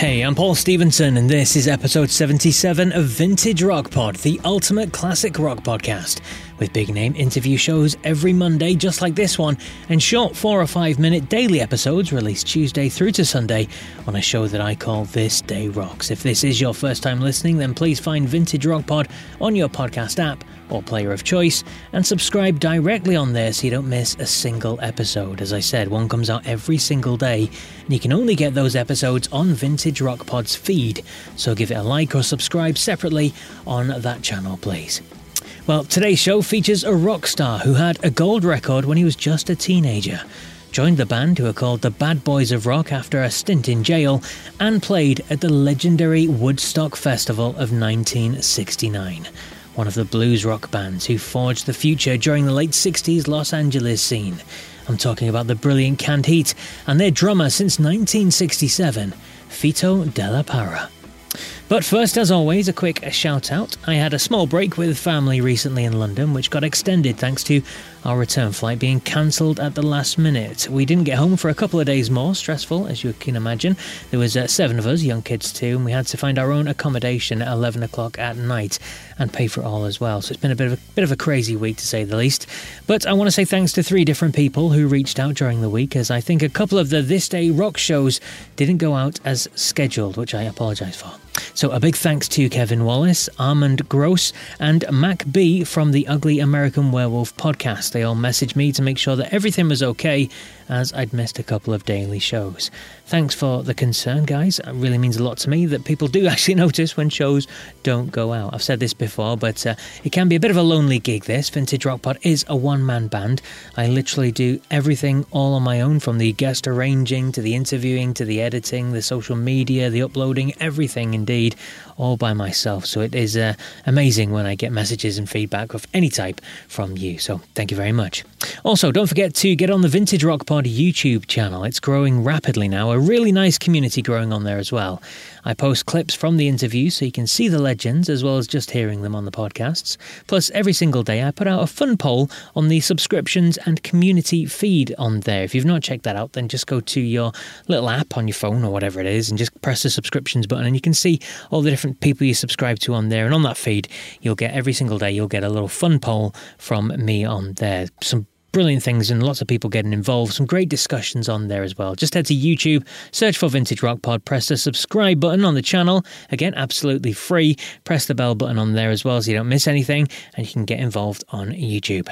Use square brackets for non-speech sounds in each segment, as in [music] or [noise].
Hey, I'm Paul Stevenson, and this is episode 77 of Vintage Rock Pod, the ultimate classic rock podcast, with big name interview shows every Monday, just like this one, and short four or five minute daily episodes released Tuesday through to Sunday on a show that I call This Day Rocks. If this is your first time listening, then please find Vintage Rock Pod on your podcast app or player of choice and subscribe directly on there so you don't miss a single episode. As I said, one comes out every single day, and you can only get those episodes on Vintage Rock Pod's feed, so give it a like or subscribe separately on that channel, please. Well, today's show features a rock star who had a gold record when he was just a teenager joined the band who are called the Bad Boys of Rock after a stint in jail, and played at the legendary Woodstock Festival of 1969 one of the blues rock bands who forged the future during the late 60s Los Angeles scene. I'm talking about the brilliant Canned Heat and their drummer since 1967, Fito de la Parra. But first, as always, a quick shout out. I had a small break with family recently in London, which got extended thanks to our return flight being cancelled at the last minute. We didn't get home for a couple of days more, stressful as you can imagine. There was uh, seven of us, young kids too, and we had to find our own accommodation at 11 o'clock at night and pay for it all as well. So it's been a bit of a bit of a crazy week to say the least. But I want to say thanks to three different people who reached out during the week, as I think a couple of the This Day Rock shows didn't go out as scheduled, which I apologise for. So a big thanks to Kevin Wallace, Armand Gross, and Mac B from the Ugly American Werewolf podcast. They all messaged me to make sure that everything was okay, as I'd missed a couple of daily shows. Thanks for the concern, guys. It really means a lot to me that people do [laughs] actually notice when shows don't go out. I've said this before, but uh, it can be a bit of a lonely gig, this. Vintage Rock Pod is a one man band. I literally do everything all on my own from the guest arranging to the interviewing to the editing, the social media, the uploading, everything indeed, all by myself. So it is uh, amazing when I get messages and feedback of any type from you. So thank you very much. Also, don't forget to get on the Vintage Rock Pod YouTube channel. It's growing rapidly now, a really nice community growing on there as well. I post clips from the interviews so you can see the legends as well as just hearing them on the podcasts. Plus, every single day I put out a fun poll on the subscriptions and community feed on there. If you've not checked that out, then just go to your little app on your phone or whatever it is and just press the subscriptions button and you can see all the different people you subscribe to on there. And on that feed, you'll get every single day, you'll get a little fun poll from me on there. Some brilliant things and lots of people getting involved. Some great discussions on there as well. Just head to YouTube, search for Vintage Rock Pod, press the subscribe button on the channel. Again, absolutely free. Press the bell button on there as well so you don't miss anything and you can get involved on YouTube.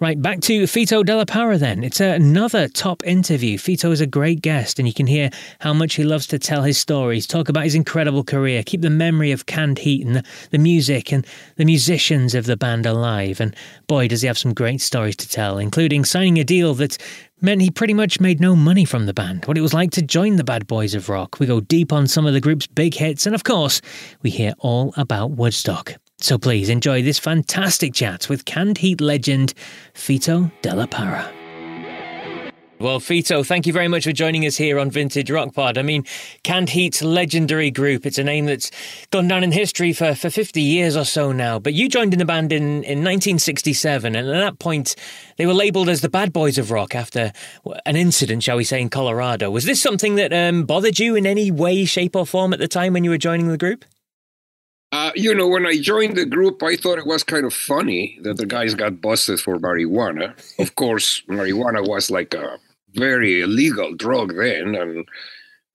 Right, back to Fito de la Parra then. It's another top interview. Fito is a great guest, and you can hear how much he loves to tell his stories, talk about his incredible career, keep the memory of Canned Heat and the, the music and the musicians of the band alive. And boy, does he have some great stories to tell, including signing a deal that meant he pretty much made no money from the band, what it was like to join the Bad Boys of Rock. We go deep on some of the group's big hits, and of course, we hear all about Woodstock. So please enjoy this fantastic chat with canned heat legend Fito de la Parra. Well, Fito, thank you very much for joining us here on Vintage Rock Pod. I mean, Canned Heat's legendary group. It's a name that's gone down in history for, for 50 years or so now. But you joined in the band in, in 1967, and at that point, they were labelled as the bad boys of rock after an incident, shall we say, in Colorado. Was this something that um, bothered you in any way, shape, or form at the time when you were joining the group? Uh, you know, when I joined the group, I thought it was kind of funny that the guys got busted for marijuana. [laughs] Of course, marijuana was like a very illegal drug then, and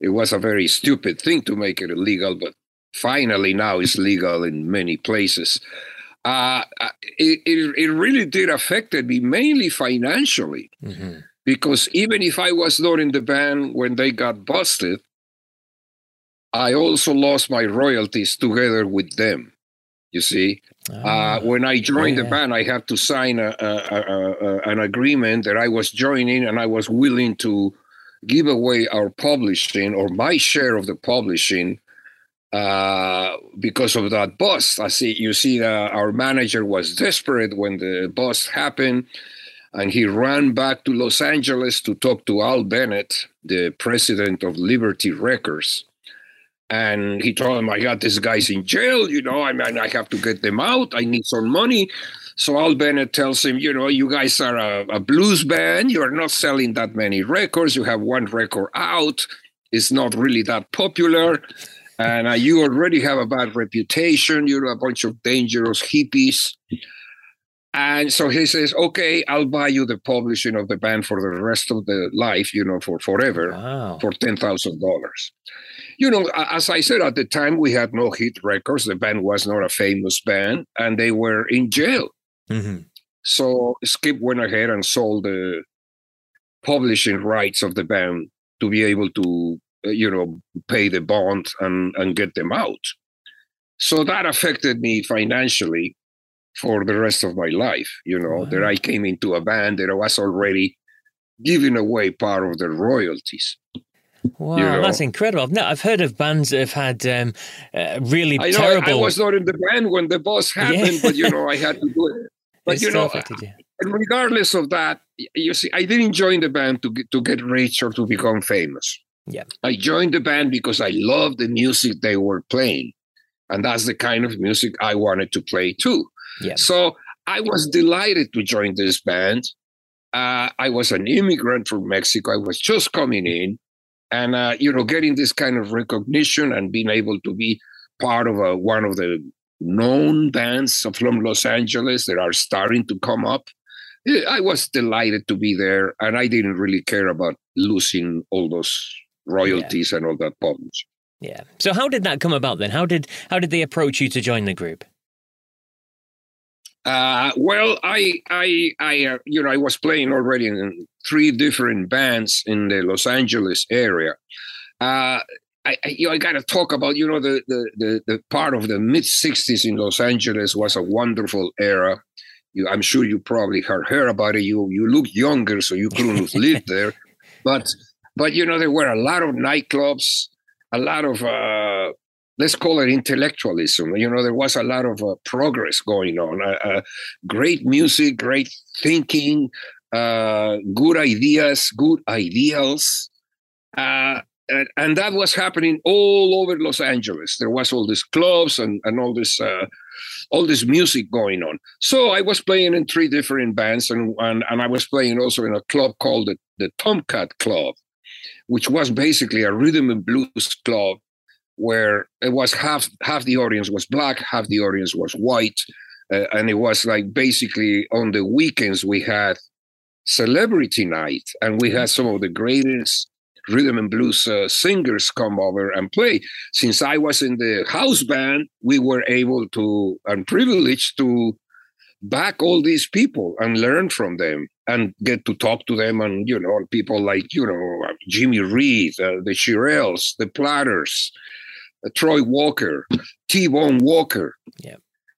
it was a very stupid thing to make it illegal, but finally now it's legal in many places. Uh, it, it, it really did affect me mainly financially mm-hmm. because even if I was not in the band when they got busted, I also lost my royalties together with them. You see, uh, ah, when I joined yeah. the band, I had to sign a, a, a, an agreement that I was joining and I was willing to give away our publishing or my share of the publishing uh, because of that bust. I see you see uh, our manager was desperate when the bust happened, and he ran back to Los Angeles to talk to Al Bennett, the president of Liberty Records. And he told him, I got these guys in jail, you know, I mean, I have to get them out. I need some money. So Al Bennett tells him, you know, you guys are a, a blues band. You're not selling that many records. You have one record out. It's not really that popular. And uh, you already have a bad reputation. You're a bunch of dangerous hippies. And so he says, okay, I'll buy you the publishing of the band for the rest of the life, you know, for forever, wow. for $10,000. You know, as I said at the time, we had no hit records. The band was not a famous band, and they were in jail. Mm-hmm. So Skip went ahead and sold the publishing rights of the band to be able to, uh, you know, pay the bond and, and get them out. So that affected me financially for the rest of my life. You know, wow. that I came into a band that I was already giving away part of the royalties. Wow, that's incredible. No, I've heard of bands that have had um, uh, really I know, terrible. I was not in the band when the boss [laughs] happened, yeah. but you know, I had to do it. [laughs] But it's you know, and regardless of that, you see, I didn't join the band to get, to get rich or to become famous. Yeah, I joined the band because I loved the music they were playing, and that's the kind of music I wanted to play too. Yeah. So I was delighted to join this band. Uh, I was an immigrant from Mexico. I was just coming in, and uh, you know, getting this kind of recognition and being able to be part of a, one of the known bands from Los Angeles that are starting to come up. I was delighted to be there, and I didn't really care about losing all those royalties yeah. and all that problems. Yeah. So how did that come about then? How did how did they approach you to join the group? Uh, well, I, I, I, uh, you know, I was playing already in three different bands in the Los Angeles area. Uh, I, I, you know, I got to talk about, you know, the, the, the, the part of the mid '60s in Los Angeles was a wonderful era. You, I'm sure you probably heard, heard about it. You, you look younger, so you couldn't have lived [laughs] there, but, but you know, there were a lot of nightclubs, a lot of uh, let's call it intellectualism. You know, there was a lot of uh, progress going on. Uh, uh, great music, great thinking, uh, good ideas, good ideals. Uh, and, and, that was happening all over Los Angeles. There was all these clubs and, and all this uh, all this music going on. So I was playing in three different bands, and, and, and I was playing also in a club called the, the Tomcat Club, which was basically a rhythm and blues club where it was half half the audience was black, half the audience was white, uh, and it was like basically on the weekends we had celebrity night, and we had some of the greatest rhythm and blues uh, singers come over and play. Since I was in the house band, we were able to and privileged to back all these people and learn from them and get to talk to them and you know people like you know Jimmy Reed, uh, the Shirelles, the Platters, Troy Walker, T Bone Walker, yeah.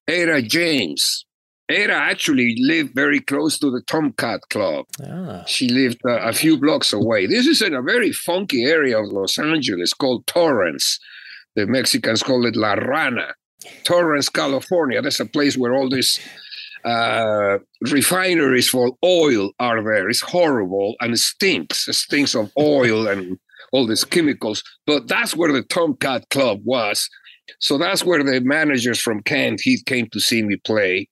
Etta James. Etta actually lived very close to the Tomcat Club. Ah. She lived uh, a few blocks away. This is in a very funky area of Los Angeles called Torrance. The Mexicans call it La Rana. Torrance, California. That's a place where all these uh, refineries for oil are there. It's horrible and it stinks. It stinks of oil and all these chemicals. But that's where the Tomcat Club was. So that's where the managers from Canned Heat came to see me play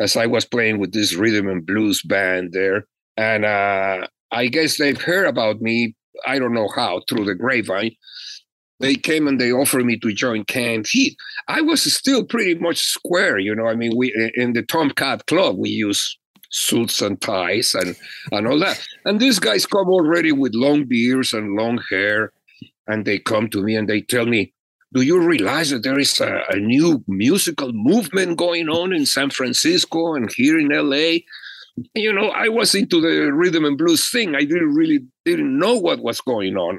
as I was playing with this rhythm and blues band there. And uh, I guess they've heard about me, I don't know how, through the grapevine. They came and they offered me to join Canned Heat. I was still pretty much square, you know. I mean, we in the Tomcat Club we use suits and ties and, and all that. And these guys come already with long beards and long hair. And they come to me and they tell me, Do you realize that there is a, a new musical movement going on in San Francisco and here in LA? You know, I was into the rhythm and blues thing. I didn't really didn't know what was going on.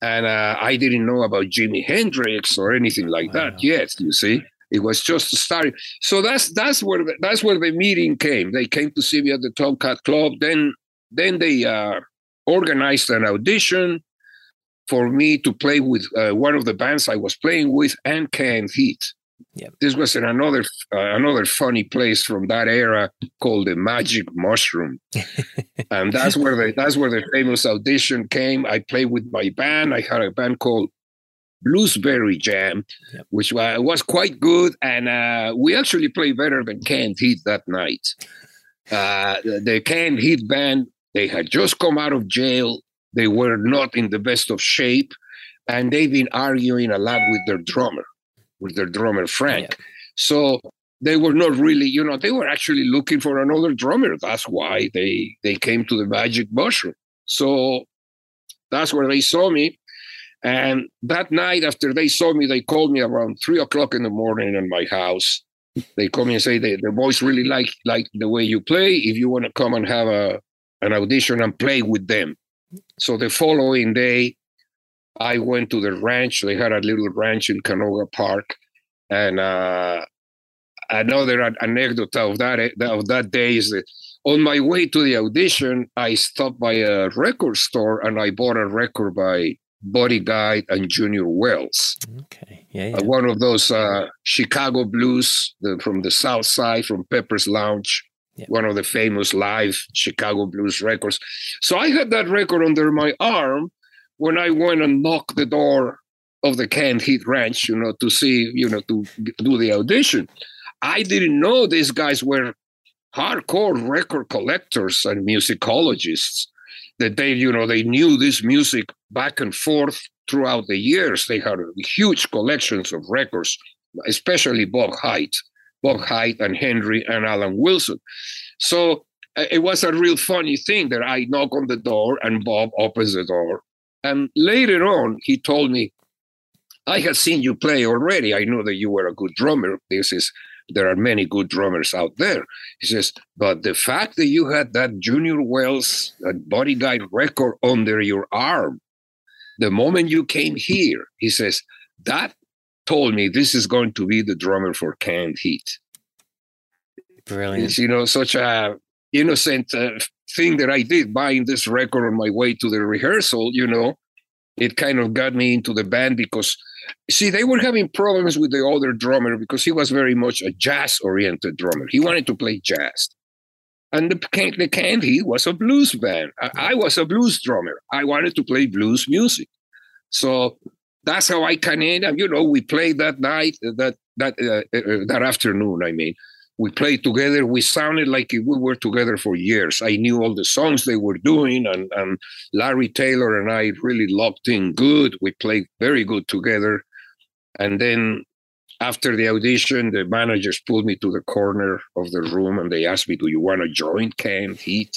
And uh, I didn't know about Jimi Hendrix or anything like wow. that yet, you see. It was just starting. So that's that's where the, that's where the meeting came. They came to see me at the Tomcat Club. Then then they uh, organized an audition for me to play with uh, one of the bands I was playing with and Canned Heat. Yep. This was in another uh, another funny place from that era called the Magic Mushroom, [laughs] and that's where the that's where the famous audition came. I played with my band. I had a band called Bluesberry Jam, Yep. which wa- was quite good, and uh, we actually played better than Canned Heat that night. Uh, the, the Canned Heat band they had just come out of jail. They were not in the best of shape, and they've been arguing a lot with their drummer, with their drummer Frank. So they were not really, you know, they were actually looking for another drummer. That's why they they came to the Magic Mushroom. So that's where they saw me. And that night, after they saw me, they called me around three o'clock in the morning in my house. They call me and say they, the boys really like like the way you play. If you want to come and have a an audition and play with them. So the following day, I went to the ranch. They had a little ranch in Canoga Park, and uh, another an- anecdote of that of that day is that on my way to the audition, I stopped by a record store and I bought a record by Buddy Guy and Junior Wells, Okay. Yeah. yeah. uh, one of those uh, Chicago blues the, from the South Side, from Pepper's Lounge, Yeah. one of the famous live Chicago blues records. So I had that record under my arm when I went and knocked the door of the Canned Heat Ranch, you know, to see, you know, to do the audition. I didn't know these guys were hardcore record collectors and musicologists that they you know they knew this music back and forth throughout the years they had huge collections of records especially bob Hite, bob Hite and henry and alan wilson. So uh, it was a real funny thing that i knock on the door and bob opens the door. And later on he told me i had seen you play already. I know that you were a good drummer. This is there are many good drummers out there. He says, but the fact that you had that Junior Wells, that Buddy Guy record under your arm, the moment you came here, he says, that told me this is going to be the drummer for Canned Heat. Brilliant. It's, you know, such a innocent uh, thing that I did buying this record on my way to the rehearsal, you know, it kind of got me into the band because see they were having problems with the other drummer because he was very much a jazz oriented drummer. He wanted to play jazz. And the, the Canned Heat was a blues band. I, I was a blues drummer. I wanted to play blues music. So that's how i kind of you know we played that night that that uh, uh, that afternoon i mean. We played together. We sounded like we were together for years. I knew all the songs they were doing and, and larry taylor and i really locked in good. We played very good together. And then after the audition the managers pulled me to the corner of the room and they asked me do you want to join? Canned heat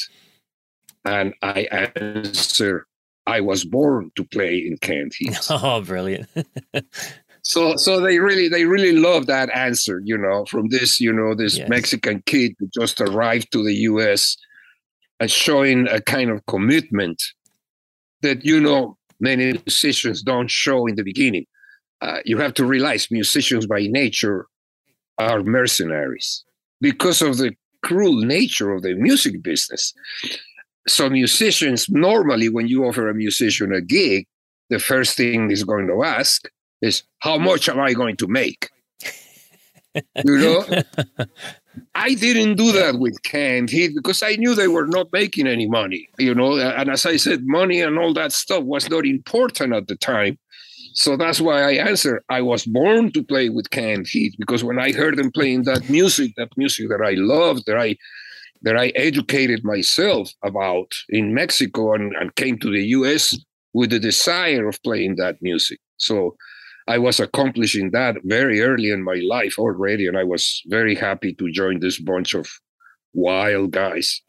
and i answered i was born to play in canned [laughs] heat Oh, brilliant. [laughs] so so they really they really love that answer you know from this you know this Yes. mexican kid who just arrived to the us and showing a kind of commitment that you know many musicians don't show in the beginning uh, you have to realize musicians by nature are mercenaries because of the cruel nature of the music business so musicians normally when you offer a musician a gig the first thing he's going to ask is how much am I going to make? [laughs] You know, I didn't do that with Canned Heat because I knew they were not making any money, you know. And as I said, money and all that stuff was not important at the time. So that's why I answered I was born to play with Canned Heat because when I heard them playing that music, that music that I loved, that I that I educated myself about in Mexico and, and came to the US with the desire of playing that music. So I was accomplishing that very early in my life already, and I was very happy to join this bunch of wild guys.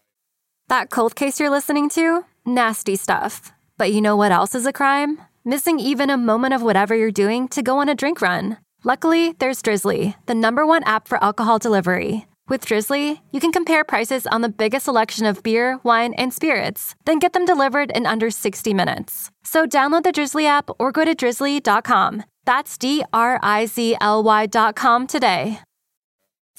That cold case you're listening to? Nasty stuff. But you know what else is a crime? Missing even a moment of whatever you're doing to go on a drink run. Luckily, there's Drizly, the number one app for alcohol delivery. With Drizly, you can compare prices on the biggest selection of beer, wine, and spirits, then get them delivered in under 60 minutes. So download the Drizly app or go to drizly.com. That's D R I Z L Y.com today.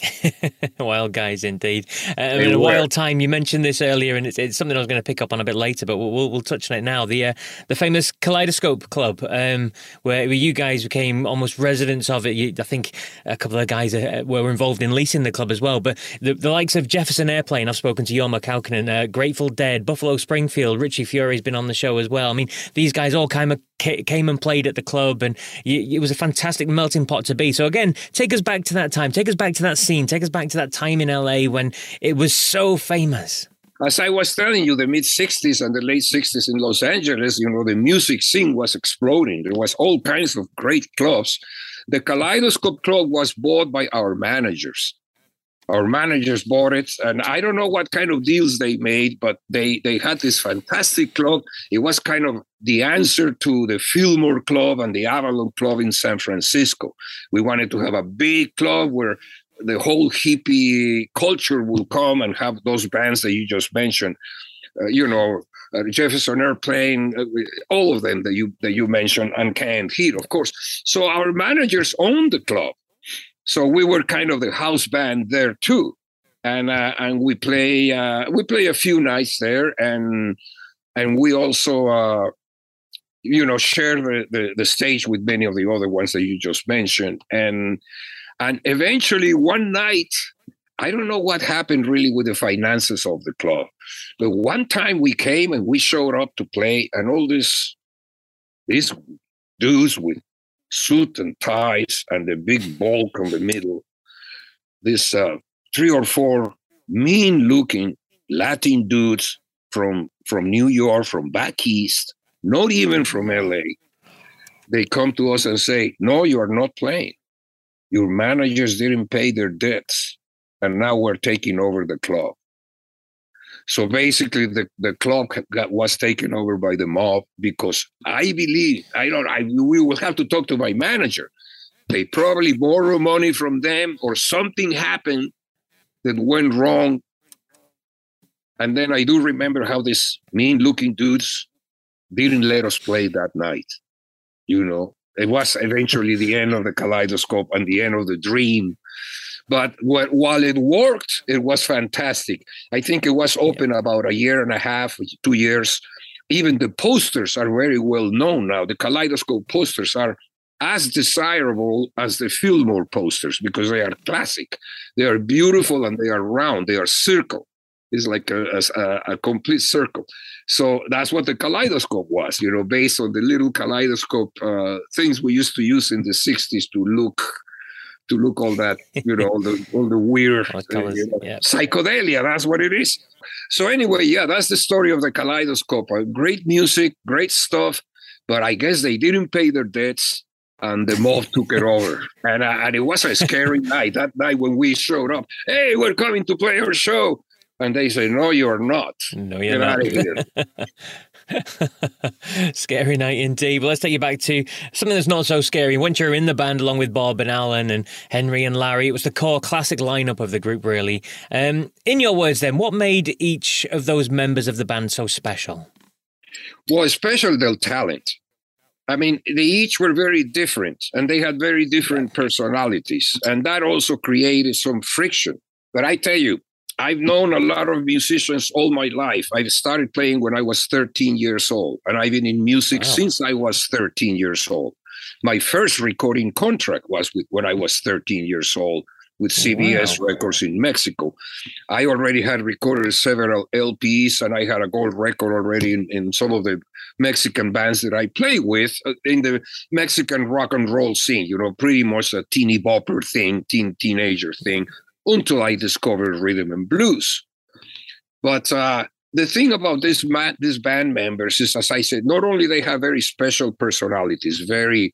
[laughs] wild guys indeed. Uh, I mean, a wild time. You mentioned this earlier, and it's, it's something I was going to pick up on a bit later, but we'll, we'll, we'll touch on it now. The uh, the famous Kaleidoscope Club, um, where, where, you guys became almost residents of it. You, I think a couple of guys uh, were involved in leasing the club as well. But the, the likes of Jefferson Airplane, I've spoken to Jorma Kaukonen, uh, Grateful Dead, Buffalo Springfield, Richie Furay's been on the show as well. I mean, these guys all kind of came and played at the club, and it was a fantastic melting pot to be. So again, take us back to that time. Take us back to that scene. Take us back to that time in LA when it was so famous. As I was telling you, the mid 60s and the late 60s in Los Angeles, you know, the music scene was exploding. There was all kinds of great clubs. The Kaleidoscope Club was bought by our managers our managers bought it and i don't know what kind of deals they made but they they had this fantastic club it was kind of the answer to the fillmore club and the avalon club in san francisco we wanted to have a big club where the whole hippie culture will come and have those bands that you just mentioned. Uh, you know uh, Jefferson Airplane, uh, all of them that you that you mentioned, and Canned Heat, of course. So our managers owned the club, so we were kind of the house band there too, and uh, and we play uh, we play a few nights there, and and we also uh, you know share the, the, the stage with many of the other ones that you just mentioned, and and eventually one night. I don't know what happened really with the finances of the club, but one time we came and we showed up to play, and all this these dudes with suit and ties and a big bulk on the middle. This uh, three or four mean looking Latin dudes from from New York, from back east, not even from LA. They come to us and say, No, you are not playing. Your managers didn't pay their debts, and now we're taking over the club. So basically, the, the club got, was taken over by the mob because I believe I don't. I we will have to talk to my manager. They probably borrow money from them, or something happened that went wrong. And then I do remember how these mean-looking dudes didn't let us play that night. You know, it was eventually the end of the kaleidoscope and the end of the dream but what, while it worked, it was fantastic. I think it was open about a year and a half, two years. Even the posters are very well known now. The Kaleidoscope posters are as desirable as the Fillmore posters because they are classic. They are beautiful and they are round. They are circle. It's like a, a, a, complete circle. So that's what the kaleidoscope was, you know, based on the little kaleidoscope uh, things we used to use in the 60s to look to look all that, you know, all the all the weird [laughs] uh, you know, yeah. psychedelia. That's what it is. So anyway, yeah, that's the story of the kaleidoscope. Uh, great music, great stuff, but I guess they didn't pay their debts, and the mob [laughs] took it over. And uh, and it was a scary [laughs] night. That night when we showed up, hey, we're coming to play our show. And they say, "No, you're not. No, you're Get not. Out of here." [laughs] scary night indeed. But let's take you back to something that's not so scary. Once you're in the band along with Bob and Alan and Henry and Larry, it was the core classic lineup of the group, really. Um, in your words, then, what made each of those members of the band so special? Well, special their talent. I mean, they each were very different and they had very different personalities. And that also created some friction. But I tell you, I've known a lot of musicians all my life. I started playing when I was 13 years old, and I've been in music wow. since I was 13 years old. My first recording contract was with when I was 13 years old with CBS wow. Records in Mexico. I already had recorded several LPs, and I had a gold record already in, in some of the Mexican bands that I play with uh, in the Mexican rock and roll scene. You know, pretty much a teeny bopper thing, teen teenager thing until I discovered rhythm and blues. But uh, the thing about this ma- band members is, as I said, not only they have very special personalities, very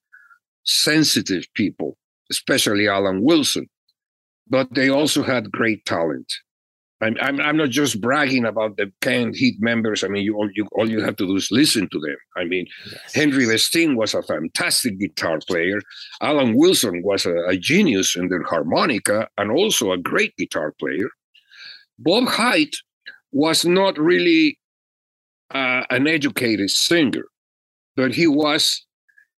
sensitive people, especially Alan Wilson, but they also had great talent. I'm, I'm, I'm not just bragging about the Canned Heat members. I mean, you all, you all you have to do is listen to them. I mean, yes. Henry Vestine was a fantastic guitar player. Alan Wilson was a, a genius in the harmonica and also a great guitar player. Bob Hite was not really uh, an educated singer, but he was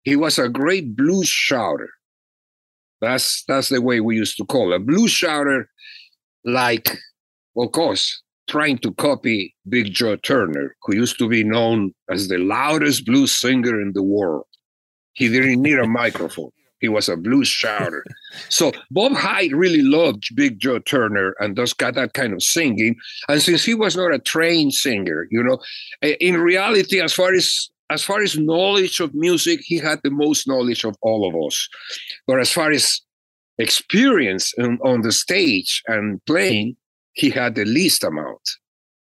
he was a great blues shouter. That's that's the way we used to call it. a blues shouter, like, of course, trying to copy Big Joe Turner, who used to be known as the loudest blues singer in the world. He didn't need a microphone. He was a blues shouter. [laughs] so Bob Hite really loved Big Joe Turner and thus got that kind of singing. And since he was not a trained singer, you know, eh, in reality, as far as as far as knowledge of music, he had the most knowledge of all of us. But as far as experience on, on the stage and playing, he had the least amount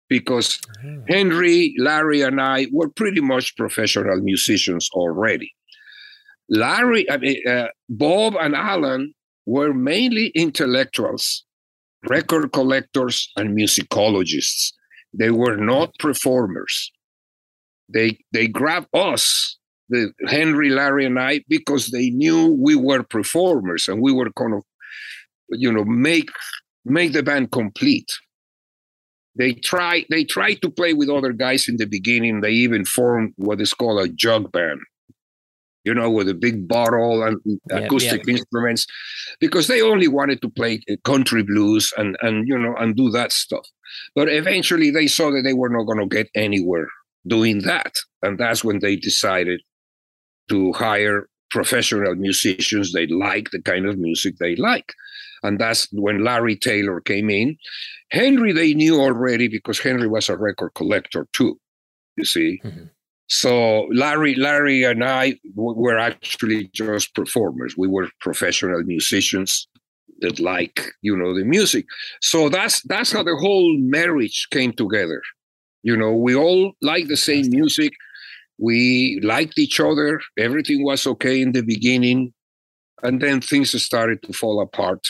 because mm-hmm. Henry, Larry, and I were pretty much professional musicians already. Larry, I mean, uh, Bob, and Alan were mainly intellectuals, record collectors, and musicologists. They were not performers. They they grabbed us, the Henry, Larry, and I, because they knew we were performers and we were kind of, you know, make make the band complete. They try they try to play with other guys in the beginning. They even formed what is called a jug band, you know, with a big bottle and acoustic instruments, because they only wanted to play uh, country blues and and you know and do that stuff. But eventually they saw that they were not going to get anywhere doing that, and that's when they decided to hire professional musicians. They like the kind of music they like. And that's when Larry Taylor came in. Henry, they knew already because Henry was a record collector too, you see. Mm-hmm. So Larry, Larry and I were actually just performers. We were professional musicians that like, you know, the music. So that's that's how the whole marriage came together. You know, we all like the same music. We liked each other. Everything was okay in the beginning. And then things started to fall apart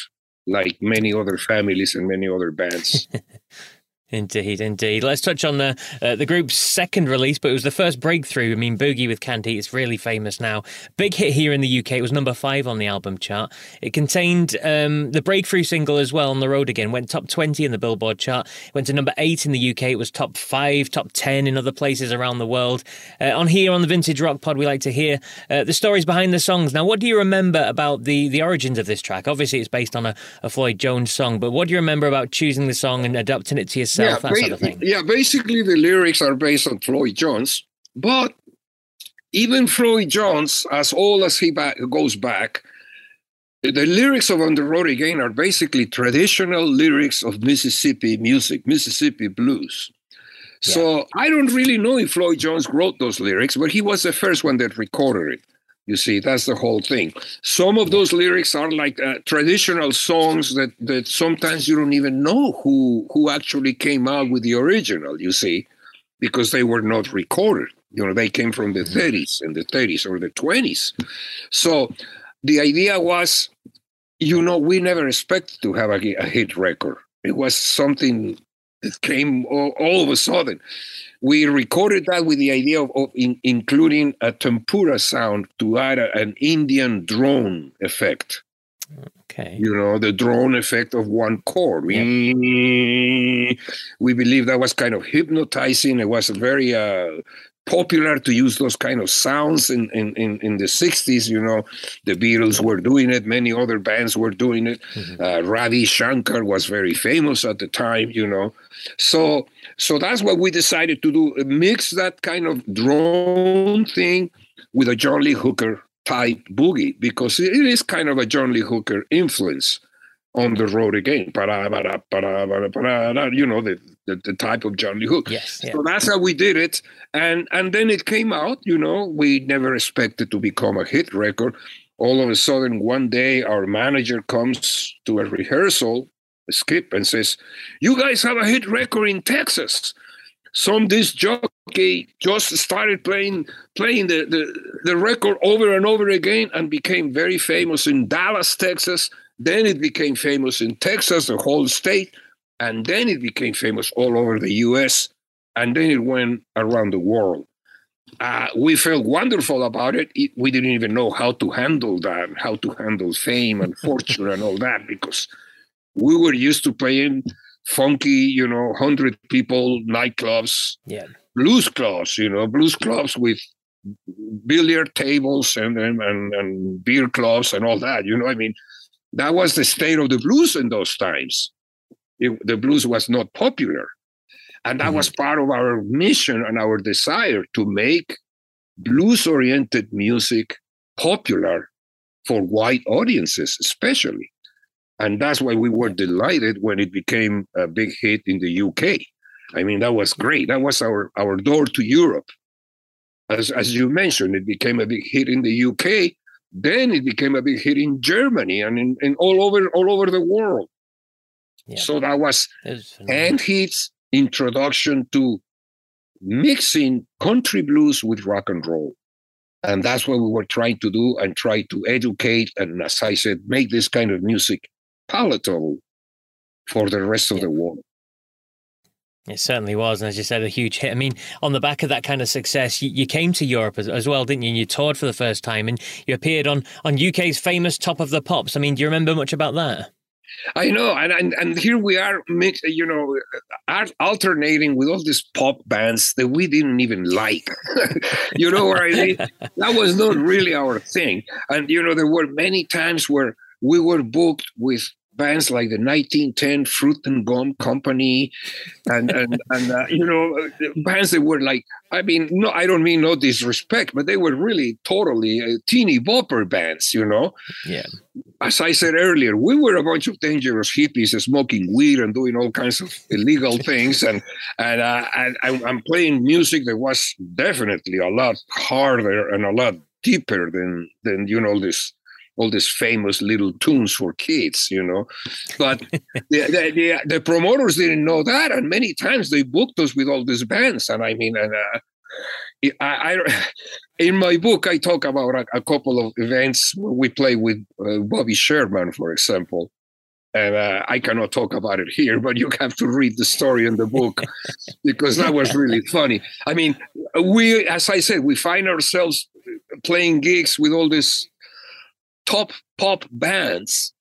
like many other families and many other bands. [laughs] Indeed, indeed. Let's touch on the uh, the group's second release, but it was the first breakthrough. I mean, Boogie with Canned Heat is really famous now. Big hit here in the UK. It was number five on the album chart. It contained um, the breakthrough single as well, On the Road Again. Went top 20 in the Billboard chart. Went to number eight in the UK. It was top five, top 10 in other places around the world. Uh, on here on the Vintage Rock Pod, we like to hear uh, the stories behind the songs. Now, what do you remember about the, the origins of this track? Obviously, it's based on a, a Floyd Jones song, but what do you remember about choosing the song and adapting it to yourself? Yeah, that sort of. Yeah, basically the lyrics are based on Floyd Jones, but even Floyd Jones, as old as he back, goes back, the lyrics of On the Road Again are basically traditional lyrics of Mississippi music, Mississippi blues. Yeah. So I don't really know if Floyd Jones wrote those lyrics, but he was the first one that recorded it. You see, that's the whole thing. Some of those lyrics are like uh, traditional songs that that sometimes you don't even know who who actually came out with the original. You see, because they were not recorded. You know, they came from the 30s and the 30s or the 20s. So the idea was, you know, we never expected to have a, a hit record. It was something that came all, all of a sudden we recorded that with the idea of, of in, including a tambura sound to add a, an Indian drone effect. Okay. You know, the drone effect of one chord. Yeah. We believe that was kind of hypnotizing. It was very uh, popular to use those kind of sounds in, in, in, in, the 60s. You know, the Beatles were doing it, many other bands were doing it. Mm-hmm. Uh, Ravi Shankar was very famous at the time, you know. So, so that's what we decided to do mix that kind of drone thing with a John Lee Hooker type boogie because it is kind of a John Lee Hooker influence on the road again. You know, the, the, the type of John Lee Hook. Yes. Yeah. So that's how we did it. And and then it came out, you know, we never expected to become a hit record. All of a sudden, one day our manager comes to a rehearsal, Skip, and says, You guys have a hit record in Texas. Some disc jockey just started playing playing the, the, the record over and over again and became very famous in Dallas, Texas then it became famous in Texas, the whole state, and then it became famous all over the US, and then it went around the world. Uh, we felt wonderful about it. it. We didn't even know how to handle that, how to handle fame and fortune and all that, because we were used to playing funky, you know, 100 people nightclubs, yeah. blues clubs, you know, blues clubs with billiard tables and, and, and, and beer clubs and all that. You know, I mean, that was the state of the blues in those times. It, the blues was not popular. And that mm-hmm. was part of our mission and our desire to make blues oriented music popular for white audiences, especially. And that's why we were delighted when it became a big hit in the UK. I mean, that was great. That was our, our door to Europe. As, as you mentioned, it became a big hit in the UK. Then it became a big hit in Germany and in, in all over all over the world. Yeah. So that was Canned Heat's introduction to mixing country blues with rock and roll. And that's what we were trying to do and try to educate and, as I said, make this kind of music palatable for the rest of yeah. the world. It certainly was, and as you said, a huge hit. I mean, on the back of that kind of success, you, you came to Europe as, as, well, didn't you? And you toured for the first time, and you appeared on on UK's famous Top of the Pops. I mean, do you remember much about that? I know, and and, and here we are, you know, alternating with all these pop bands that we didn't even like. [laughs] you know what I mean? that was not really our thing. And you know, there were many times where we were booked with bands like the 1910 Fruit and Gum Company, and and [laughs] and uh, you know bands that were like I mean no I don't mean no disrespect, but they were really totally uh, teeny bopper bands, you know. Yeah. As I said earlier, we were a bunch of dangerous hippies smoking weed and doing all kinds of illegal [laughs] things, and and, uh, and I'm playing music that was definitely a lot harder and a lot deeper than than you know this all these famous little tunes for kids, you know. But [laughs] the, the, the, the, promoters didn't know that, and many times they booked us with all these bands. And I mean, and uh, I, I, in my book, I talk about a, a couple of events we play with uh, Bobby Sherman, for example. And uh, I cannot talk about it here, but you have to read the story in the book [laughs] because that was really funny. I mean, we, as I said, we find ourselves playing gigs with all these top pop bands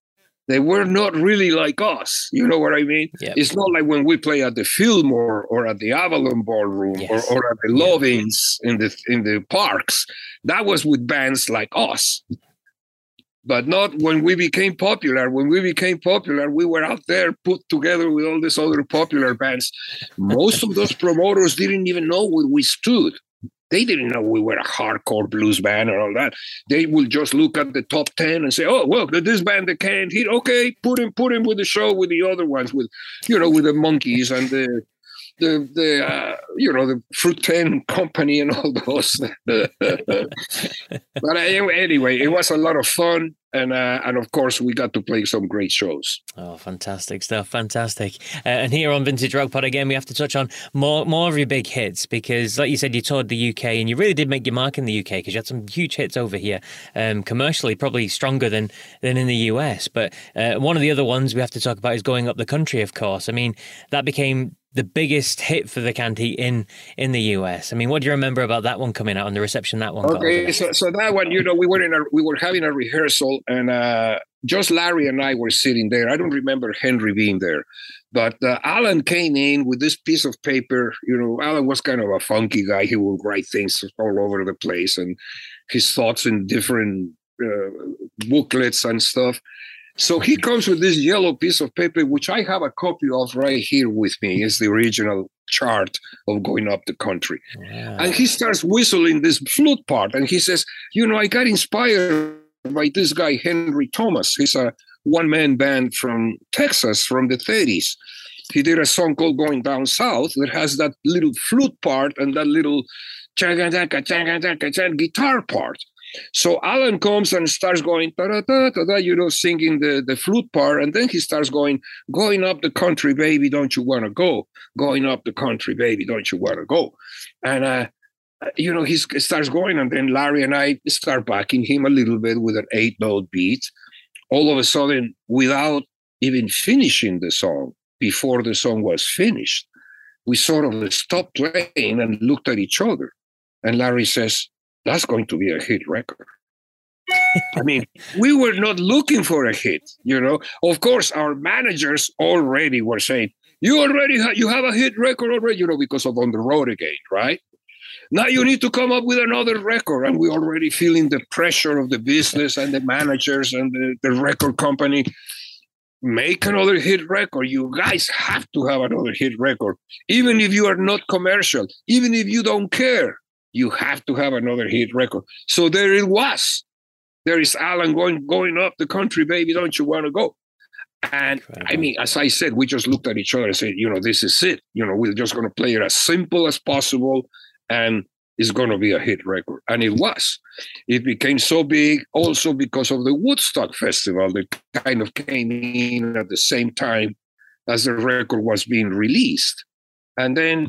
they were not really like us. You know what I mean? Yep. It's not like when we play at the Fillmore or at the Avalon Ballroom yes. or, or, at the Lovins yep. in the in the parks. That was with bands like us. But not when we became popular. When we became popular, we were out there put together with all these other popular bands. Most of those promoters didn't even know where we stood. They didn't know we were a hardcore blues band or all that. They will just look at the top ten and say, "Oh, well, this band that Canned Heat, okay, put him, put him with the show with the other ones, with you know, with the Monkees and the the the uh, you know the Fruit Ten Company and all those. [laughs] but anyway, it was a lot of fun and uh, and of course we got to play some great shows. Oh, fantastic stuff! Fantastic. Uh, and here on Vintage Rock Pod again, we have to touch on more more of your big hits because, like you said, you toured the UK and you really did make your mark in the UK because you had some huge hits over here, um, commercially probably stronger than than in the US. But uh, one of the other ones we have to talk about is going up the country. Of course, I mean that became the biggest hit for the Canned Heat in in the US. I mean, what do you remember about that one coming out and the reception that one okay, so, so that one, you know, we were in a we were having a rehearsal and uh just Larry and I were sitting there. I don't remember Henry being there, but uh, Alan came in with this piece of paper. You know, Alan was kind of a funky guy. He would write things all over the place and his thoughts in different uh, booklets and stuff. So he comes with this yellow piece of paper, which I have a copy of right here with me. It's the original chart of going up the country. Yeah. And he starts whistling this flute part. And he says, You know, I got inspired by this guy, Henry Thomas. He's a one man band from Texas from the 30s. He did a song called Going Down South that has that little flute part and that little guitar part. So Alan comes and starts going, you know, singing the, the flute part. And then he starts going, going up the country, baby, don't you want to go? Going up the country, baby, don't you want to go? And, uh, you know, he starts going. And then Larry and I start backing him a little bit with an eight note beat. All of a sudden, without even finishing the song, before the song was finished, we sort of stopped playing and looked at each other. And Larry says, that's going to be a hit record. [laughs] I mean, we were not looking for a hit, you know. Of course, our managers already were saying, "You already ha- you have a hit record already," you know, because of on the road again, right? Now you need to come up with another record. And we're already feeling the pressure of the business and the managers and the, the record company. Make another hit record. You guys have to have another hit record. Even if you are not commercial, even if you don't care, you have to have another hit record. So there it was. There is Alan going going up the country, baby. Don't you want to go? And. I mean, as I said, we just looked at each other and said, you know, this is it. You know, we're just going to play it as simple as possible and it's going to be a hit record. And it was. It became so big also because of the Woodstock Festival that kind of came in at the same time as the record was being released. And then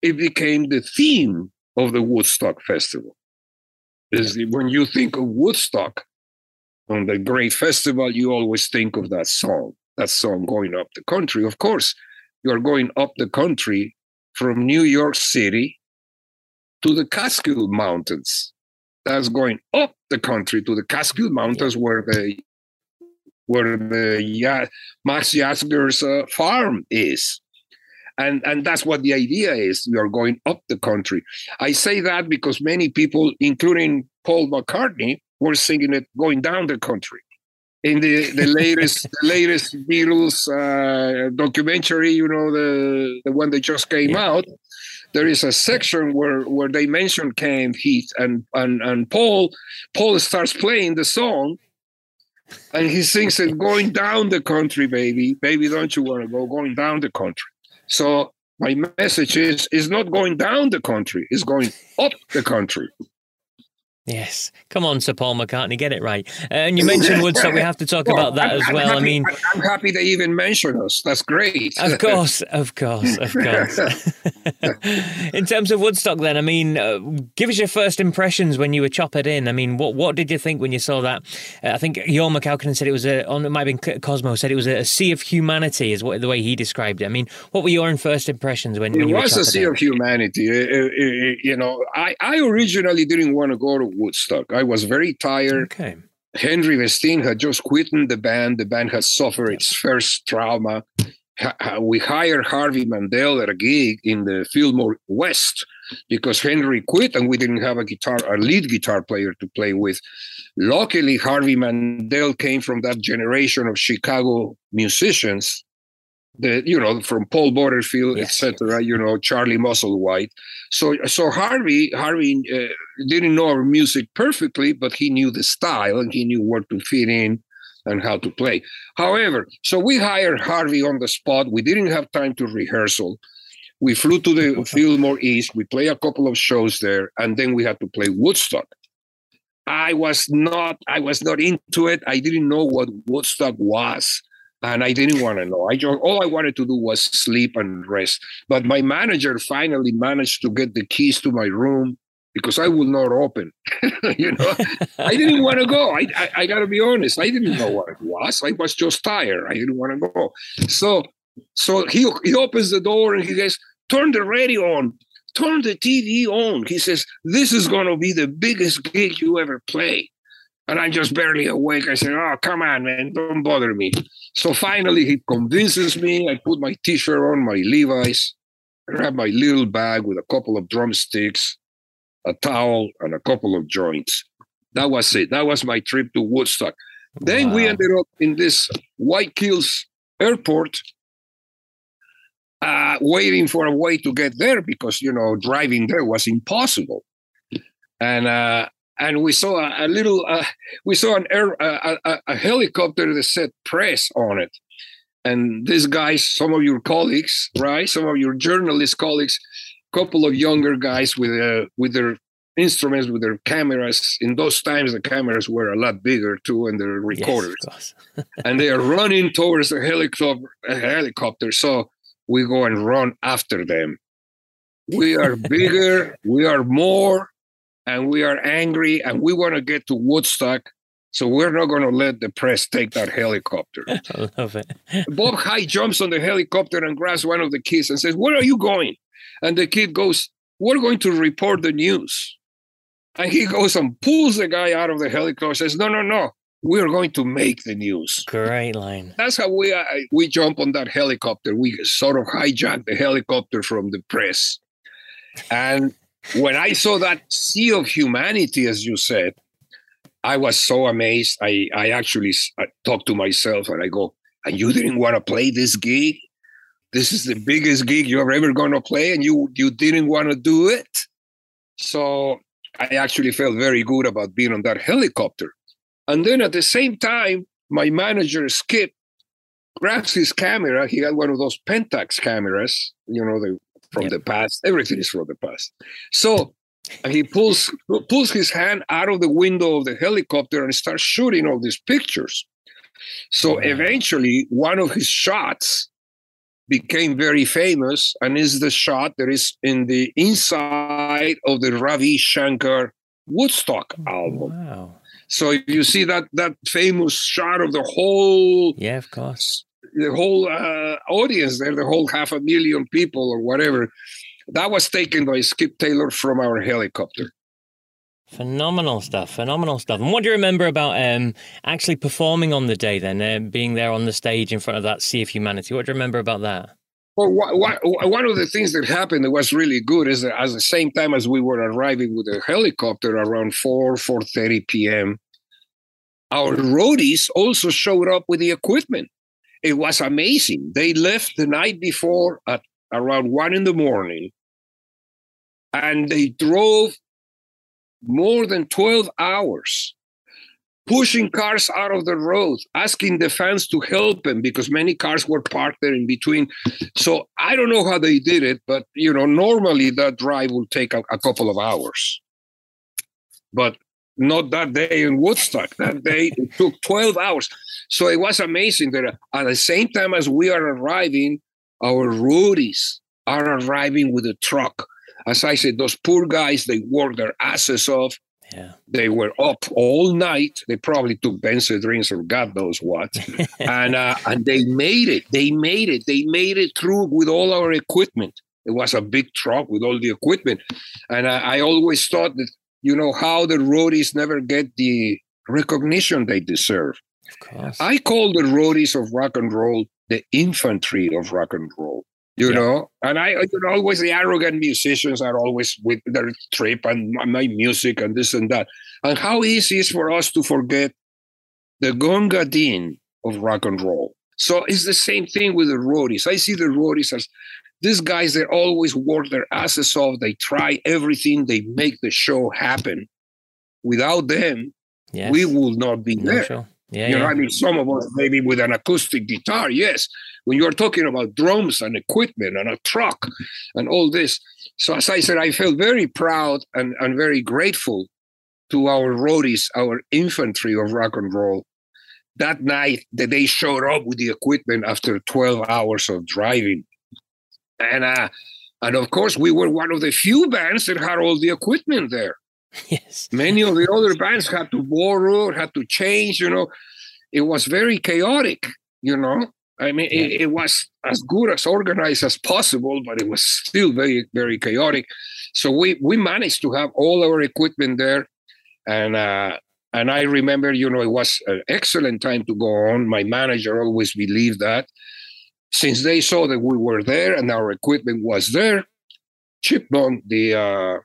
it became the theme of the Woodstock Festival. Is when you think of Woodstock on the great festival, you always think of that song, that song going up the country. Of course, you are going up the country from New York City to the Catskill Mountains. That's going up the country to the Catskill Mountains, where the where the yeah, Max Yasgur's uh, farm is. And, and that's what the idea is. You are going up the country. I say that because many people, including Paul McCartney, were singing it going down the country. In the, the [laughs] latest the latest Beatles uh, documentary, you know the the one that just came yeah. out, there is a section where where they mention Canned Heat and and and Paul Paul starts playing the song and he sings it going down the country baby baby don't you want to go going down the country so my message is is not going down the country it's going up the country Yes, come on, Sir Paul McCartney, get it right. Uh, and you mentioned Woodstock. We have to talk [laughs] well, about that I'm, as well. Happy, I mean, I'm happy they even mention us. That's great. Of course, of course, of [laughs] course. [laughs] [laughs] in terms of Woodstock, then, I mean, uh, give us your first impressions when you were choppered in. I mean, what what did you think when you saw that? Uh, I think Jorma Kaukonen said it was a. On it might have been Cosmo said it was a, a, sea of humanity, is what the way he described it. I mean, what were your first impressions when, when it you was a sea in? of humanity? you know, I I originally didn't want to go to Woodstock. I was very tired. Okay. Henry Vestine had just quit the band. The band had suffered its first trauma. We hired Harvey Mandel at a gig in the Fillmore West because Henry quit and we didn't have a guitar, a lead guitar player to play with. Luckily, Harvey Mandel came from that generation of Chicago musicians that you know from Paul Butterfield, yes, etc. You know Charlie Musselwhite. So so Harvey Harvey uh, didn't know our music perfectly, but he knew the style and he knew where to fit in and how to play. However, so we hired Harvey on the spot. We didn't have time to rehearsal. We flew to the [laughs] Fillmore East. We played a couple of shows there, and then we had to play Woodstock. I was not I was not into it. I didn't know what Woodstock was and I didn't want to know. I just, all I wanted to do was sleep and rest. But my manager finally managed to get the keys to my room because I would not open. [laughs] you know, I didn't want to go. I, I, I got to be honest. I didn't know what it was. I was just tired. I didn't want to go. So so he he opens the door and he says, "Turn the radio on." Turn the TV on. He says, This is going to be the biggest gig you ever play. And I'm just barely awake. I said, Oh, come on, man, don't bother me. So finally, he convinces me. I put my t shirt on, my Levi's, grab my little bag with a couple of drumsticks, a towel, and a couple of joints. That was it. That was my trip to Woodstock. Wow. Then we ended up in this White Kills airport, uh, waiting for a way to get there because, you know, driving there was impossible. And uh, and we saw a, a little uh, we saw an air a, a, a, helicopter that said press on it and these guys some of your colleagues right some of your journalist colleagues couple of younger guys with uh, with their instruments with their cameras in those times the cameras were a lot bigger too and the recorders yes, [laughs] and they are running towards a helicopter a helicopter so we go and run after them we are [laughs] bigger we are more and we are angry and we want to get to Woodstock. So we're not going to let the press take that helicopter. [laughs] I love it. Bob Hite jumps on the helicopter and grabs one of the kids and says, Where are you going? And the kid goes, We're going to report the news. And he goes and pulls the guy out of the helicopter says, No, no, no. We're going to make the news. Great line. That's how we uh, we jump on that helicopter. We sort of hijack the helicopter from the press. And when I saw that sea of humanity, as you said, I was so amazed. I, I actually I talked to myself and I go, and you didn't want to play this gig? This is the biggest gig you're ever going to play, and you you didn't want to do it. So I actually felt very good about being on that helicopter. And then at the same time, my manager Skip grabs his camera. He had one of those Pentax cameras, you know, the, from the past. Everything is from the past. So he pulls pulls his hand out of the window of the helicopter and starts shooting all these pictures. So eventually, one of his shots became very famous and is the shot that is in the inside of the Ravi Shankar Woodstock oh, album. Wow. So if you see that that famous shot of the whole yeah, of course, the whole uh, audience there, the whole half a million people or whatever, that was taken by Skip Taylor from our helicopter. Phenomenal stuff, phenomenal stuff. And what do you remember about um, actually performing on the day then, uh, being there on the stage in front of that Sea of Humanity? What do you remember about that? Well, one of the things that happened that was really good is that at the same time as we were arriving with the helicopter around 4, 4.30 p.m., our roadies also showed up with the equipment. It was amazing. They left the night before at around 1 in the morning, and they drove more than 12 hours pushing cars out of the road, asking the fans to help them because many cars were parked there in between. So I don't know how they did it, but you know, normally that drive will take a, a couple of hours. But not that day in Woodstock. That day it took 12 hours. So it was amazing that uh, at the same time as we are arriving, our roadies are arriving with a truck as I said, those poor guys, they worked their asses off. Yeah. They were up all night. They probably took Benzedrines or God knows what, [laughs] and uh, and they made it. They made it. They made it through with all our equipment. It was a big truck with all the equipment, and I, I always thought that you know how the roadies never get the recognition they deserve. Of course. I call the roadies of rock and roll the infantry of rock and roll you yeah. know? And i you know always the arrogant musicians are always with their trip and my music and this and that. And how easy is for us to forget the gunga din of rock and roll. So it's the same thing with the roadies. I see the roadies as these guys they always work their asses off. They try everything. They make the show happen. Without them yes. we will not be there. sure. Yeah, you know, I mean, some of us maybe with an acoustic guitar, yes. When you're talking about drums and equipment and a truck and all this. So as I said, I felt very proud and, and very grateful to our roadies, our infantry of rock and roll. That night that they showed up with the equipment after 12 hours of driving. And uh, and of course, we were one of the few bands that had all the equipment there. [laughs] Yes. Many of the other bands had to borrow, had to change, you know. It was very chaotic, you know. I mean, yeah. it, it, was as good as organized as possible, but it was still very, very chaotic. So we we managed to have all our equipment there, and uh, and I remember, you know, it was an excellent time to go on. My manager always believed that. Since they saw that we were there and our equipment was there, Chip Bond, the uh,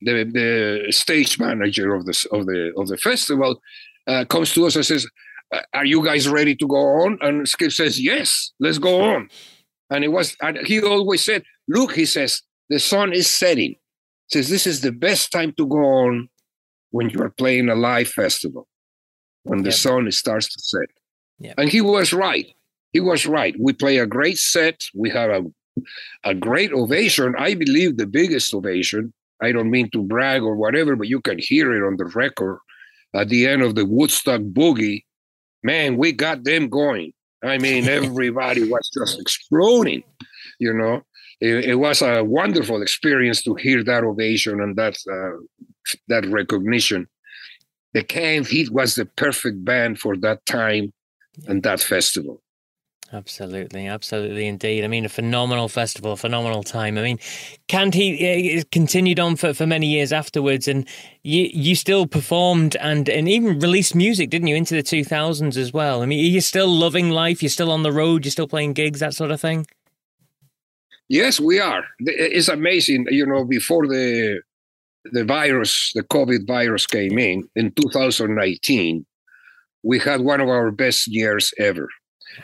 the, the stage manager of the of the of the festival uh, comes to us and says, uh, "Are you guys ready to go on?" And Skip says, "Yes, let's go on." And it was and he always said, "Look," he says, "the sun is setting." He says this is the best time to go on when you are playing a live festival, when the yep. sun starts to set. Yep. And he was right. He was right. We play a great set. We have a a great ovation. I believe the biggest ovation I don't mean to brag or whatever, but you can hear it on the record at the end of the Woodstock Boogie. Man, we got them going. I mean, [laughs] everybody was just exploding, you know. It, it, was a wonderful experience to hear that ovation and that uh, that recognition. The Canned Heat was the perfect band for that time and that festival. Absolutely, absolutely, indeed. I mean, a phenomenal festival, a phenomenal time. I mean, Canned Heat continued on for, for many years afterwards, and you you still performed and and even released music, didn't you, into the two thousands as well? I mean, you're you still loving life? You're still on the road. You're still playing gigs, that sort of thing. Yes, we are. It's amazing. You know, before the the virus, the COVID virus came in in 2019, we had one of our best years ever.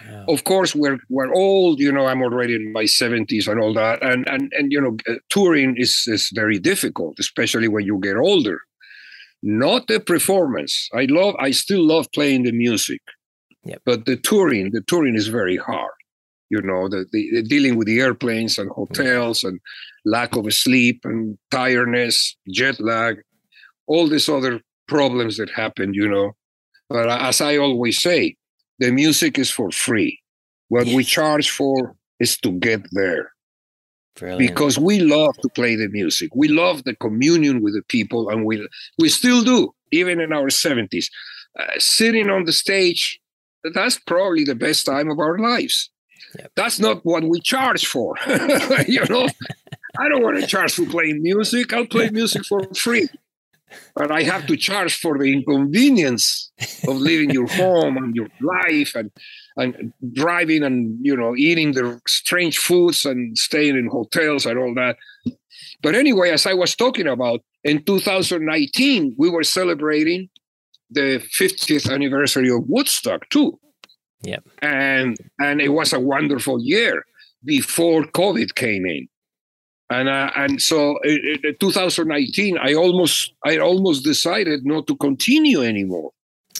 Wow. Of course, we're we're old. You know, I'm already in my 70s and all that, and and and you know, uh, touring is is very difficult, especially when you get older. Not the performance. I love. I still love playing the music, yep. but the touring, the touring is very hard you know the, the, dealing with the airplanes and hotels and lack of sleep and tiredness jet lag all these other problems that happen you know but as i always say the music is for free what yes. we charge for is to get there Brilliant. because we love to play the music we love the communion with the people and we we still do even in our 70s uh, sitting on the stage that's probably the best time of our lives Yep. That's not what we charge for. [laughs] you know, I don't want to charge for playing music. I'll play [laughs] music for free. But I have to charge for the inconvenience of leaving your [laughs] home and your life and and driving and you know eating the strange foods and staying in hotels and all that. But anyway, as I was talking about, in 2019 we were celebrating the 50th anniversary of Woodstock too. Yep. And and it was a wonderful year before COVID came in. And uh, and so in, in 2019, I almost I almost decided not to continue anymore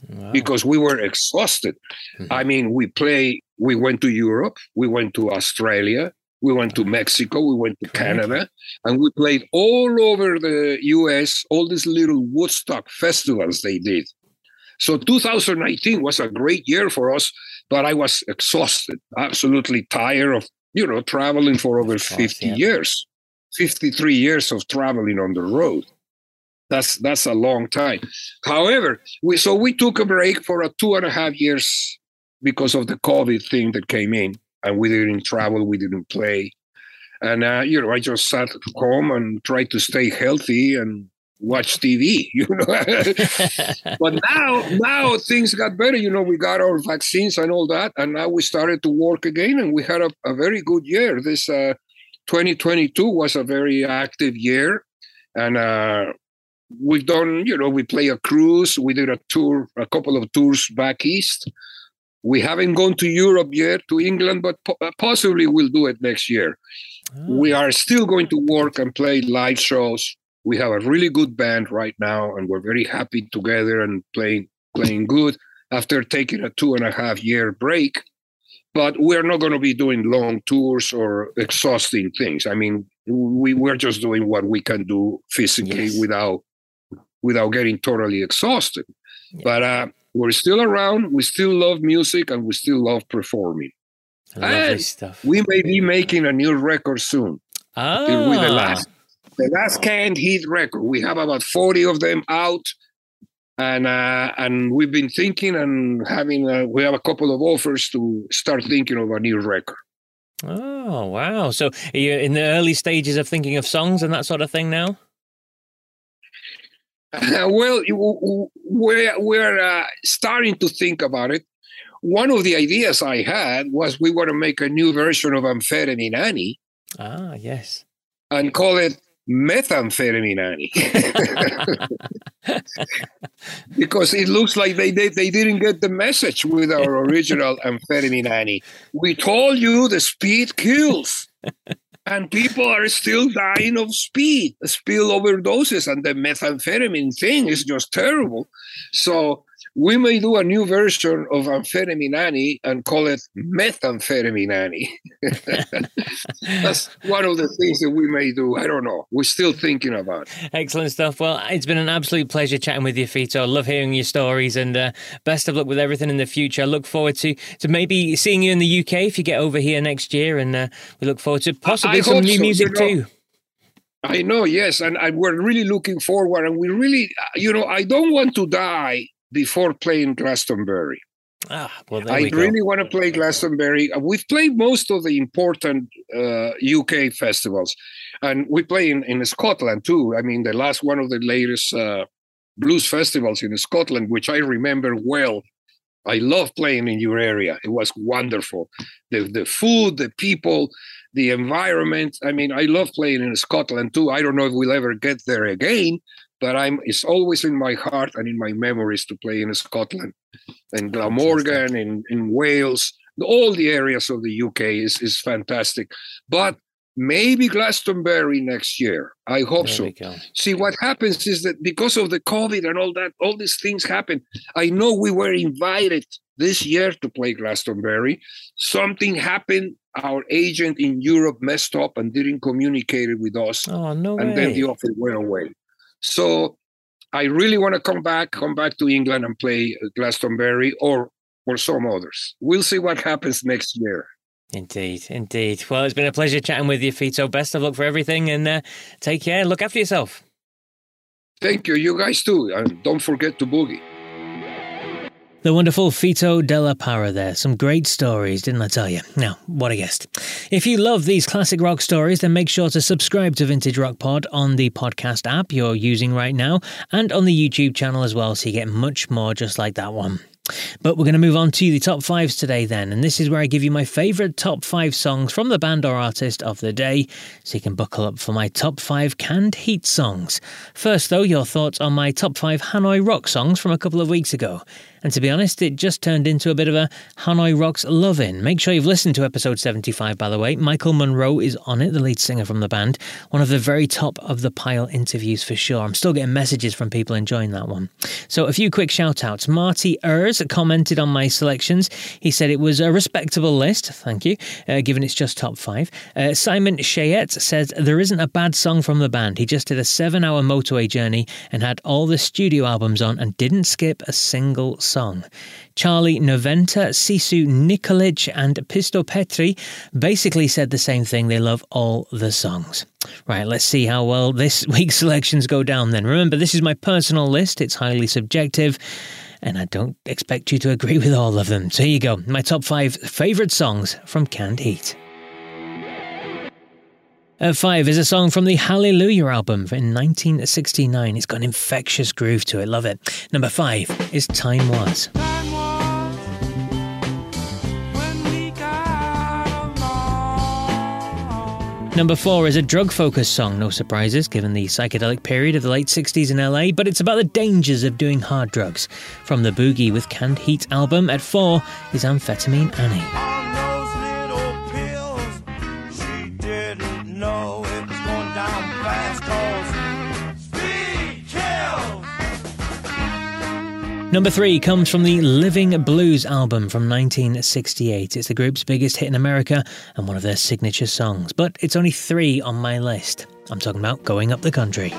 wow. because we were exhausted. Mm-hmm. I mean, we play. We went to Europe. We went to Australia. We went to Mexico. We went to Canada, and we played all over the U.S. All these little Woodstock festivals they did. So 2019 was a great year for us but I was exhausted, absolutely tired of, you know, traveling for over 50 yeah. years, 53 years of traveling on the road. That's that's a long time. However, we so we took a break for a two and a half years because of the COVID thing that came in, and we didn't travel, we didn't play, and uh, you know I just sat at home and tried to stay healthy and watch TV, [laughs] you know. [laughs] but now, now things got better. You know, we got our vaccines and all that, and now we started to work again, and we had a, a very good year. This uh, 2022 was a very active year, and uh, we've done. You know, we play a cruise. We did a tour, a couple of tours back east. We haven't gone to Europe yet, to England, but po- possibly we'll do it next year. Oh. We are still going to work and play live shows we have a really good band right now, and we're very happy together and playing playing good after taking a two and a half year break. But we're not going to be doing long tours or exhausting things. I mean, we we're just doing what we can do physically yes. without without getting totally exhausted. Yeah. But uh, we're still around. We still love music, and we still love performing. Lovely stuff. We may be making a new record soon. Ah. With the last the last canned heat record. We have about 40 of them out. And uh, and we've been thinking and having uh, we have a couple of offers to start thinking of a new record. Oh wow! So you're you in the early stages of thinking of songs and that sort of thing now? Uh, [laughs] well, we're we're uh, starting to think about it. One of the ideas I had was we want to make a new version of Amphetamine Annie. Ah, yes. And call it methamphetamine Annie. [laughs] because it looks like they, they they didn't get the message with our original amphetamine Annie. We told you the speed kills. and people are still dying of speed, spill overdoses, and the methamphetamine thing is just terrible. So we may do a new version of amphetamine and call it methamphetamine. [laughs] That's one of the things that we may do. I don't know. We're still thinking about. It. Excellent stuff. Well, it's been an absolute pleasure chatting with you, Fito. Love hearing your stories, and uh, best of luck with everything in the future. I look forward to to maybe seeing you in the UK if you get over here next year, and uh, we look forward to possibly I, I some new so, music you know, too. I know, yes, and, and we're really looking forward, and we really, uh, you know, I don't want to die before playing Glastonbury. Ah, well, I really want to play Glastonbury. Uh, we've played most of the important uh, UK festivals, and we play in, in Scotland too. I mean, the last one of the latest uh, blues festivals in Scotland, which I remember well, I love playing in your area. It was wonderful. The the food, the people, the environment. I mean, I love playing in Scotland too. I don't know if we'll ever get there again, but I'm it's always in my heart and in my memories to play in Scotland and Glamorgan in, in Wales. All the areas of the UK is, is fantastic. But maybe Glastonbury next year. I hope there so. See, what happens is that because of the COVID and all that, all these things happen. I know we were invited this year to play Glastonbury. Something happened. Our agent in Europe messed up and didn't communicate it with us. Oh, no And way. then the offer went away. So I really want to come back, come back to England and play Glastonbury or or some others. We'll see what happens next year. Indeed, indeed. Well, it's been a pleasure chatting with you, Fito. Best of luck for everything and uh, take care. Look after yourself. Thank you. You guys too. And don't forget to boogie. The wonderful Fito de la Parra there. Some great stories, didn't I tell you? Now, what a guest. If you love these classic rock stories, then make sure to subscribe to Vintage Rock Pod on the podcast app you're using right now and on the YouTube channel as well, so you get much more just like that one. But we're going to move on to the top fives today, then, and this is where I give you my favourite top five songs from the band or artist of the day, so you can buckle up for my top five canned heat songs. First, though, your thoughts on my top five Hanoi rock songs from a couple of weeks ago. And to be honest, it just turned into a bit of a Hanoi Rocks love in. Make sure you've listened to episode 75, by the way. Michael Monroe is on it, the lead singer from the band. One of the very top of the pile interviews for sure. I'm still getting messages from people enjoying that one. So, a few quick shout outs. Marty Ers commented on my selections. He said it was a respectable list, thank you, uh, given it's just top five. Uh, Simon Chayette says there isn't a bad song from the band. He just did a seven hour motorway journey and had all the studio albums on and didn't skip a single song song. Charlie Noventa, Sisu Nikolic, and Pisto Petri basically said the same thing. They love all the songs. Right, let's see how well this [laughs] week's selections go down then. Remember, this is my personal list, it's highly subjective and I don't expect you to agree with all of them. So here you go my top five favourite songs from Canned Heat. At five is a song from the Hallelujah album in 1969. It's got an infectious groove to it. Love it. Number five is Time Was. Number four is a drug focused song, no surprises given the psychedelic period of the late 60s in LA, but it's about the dangers of doing hard drugs. From the Boogie with Canned Heat album, at four is Amphetamine Annie. Number three comes from the Living Blues album from 1968. It's the group's biggest hit in America and one of their signature songs, but it's only three on my list. I'm talking about Going Up the Country.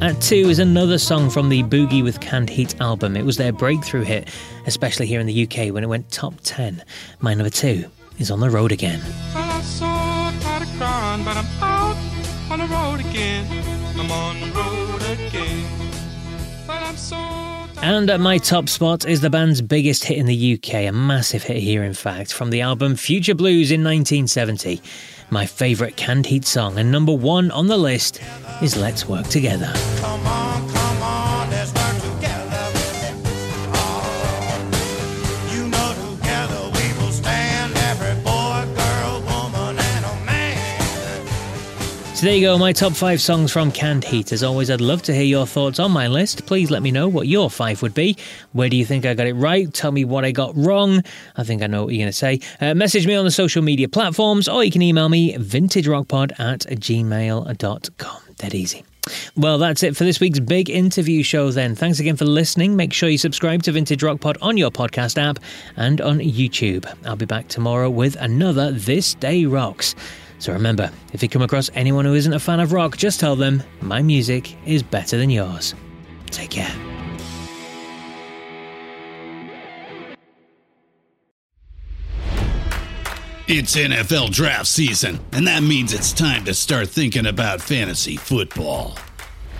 At two is another song from the Boogie with Canned Heat album. It was their breakthrough hit, especially here in the UK when it went top 10. My number two is On the Road Again. on and at my top spot is the band's biggest hit in the UK, a massive hit here, in fact, from the album Future Blues in 1970. My favourite canned heat song, and number one on the list, is Let's Work Together. So there you go, my top five songs from Canned Heat. As always, I'd love to hear your thoughts on my list. Please let me know what your five would be. Where do you think I got it right? Tell me what I got wrong. I think I know what you're going to say. Uh, message me on the social media platforms, or you can email me vintagerockpod at gmail.com. Dead easy. Well, that's it for this week's big interview show then. Thanks again for listening. Make sure you subscribe to Vintage Rock Pod on your podcast app and on YouTube. I'll be back tomorrow with another This Day Rocks. So remember, if you come across anyone who isn't a fan of rock, just tell them my music is better than yours. Take care. It's NFL draft season, and that means it's time to start thinking about fantasy football.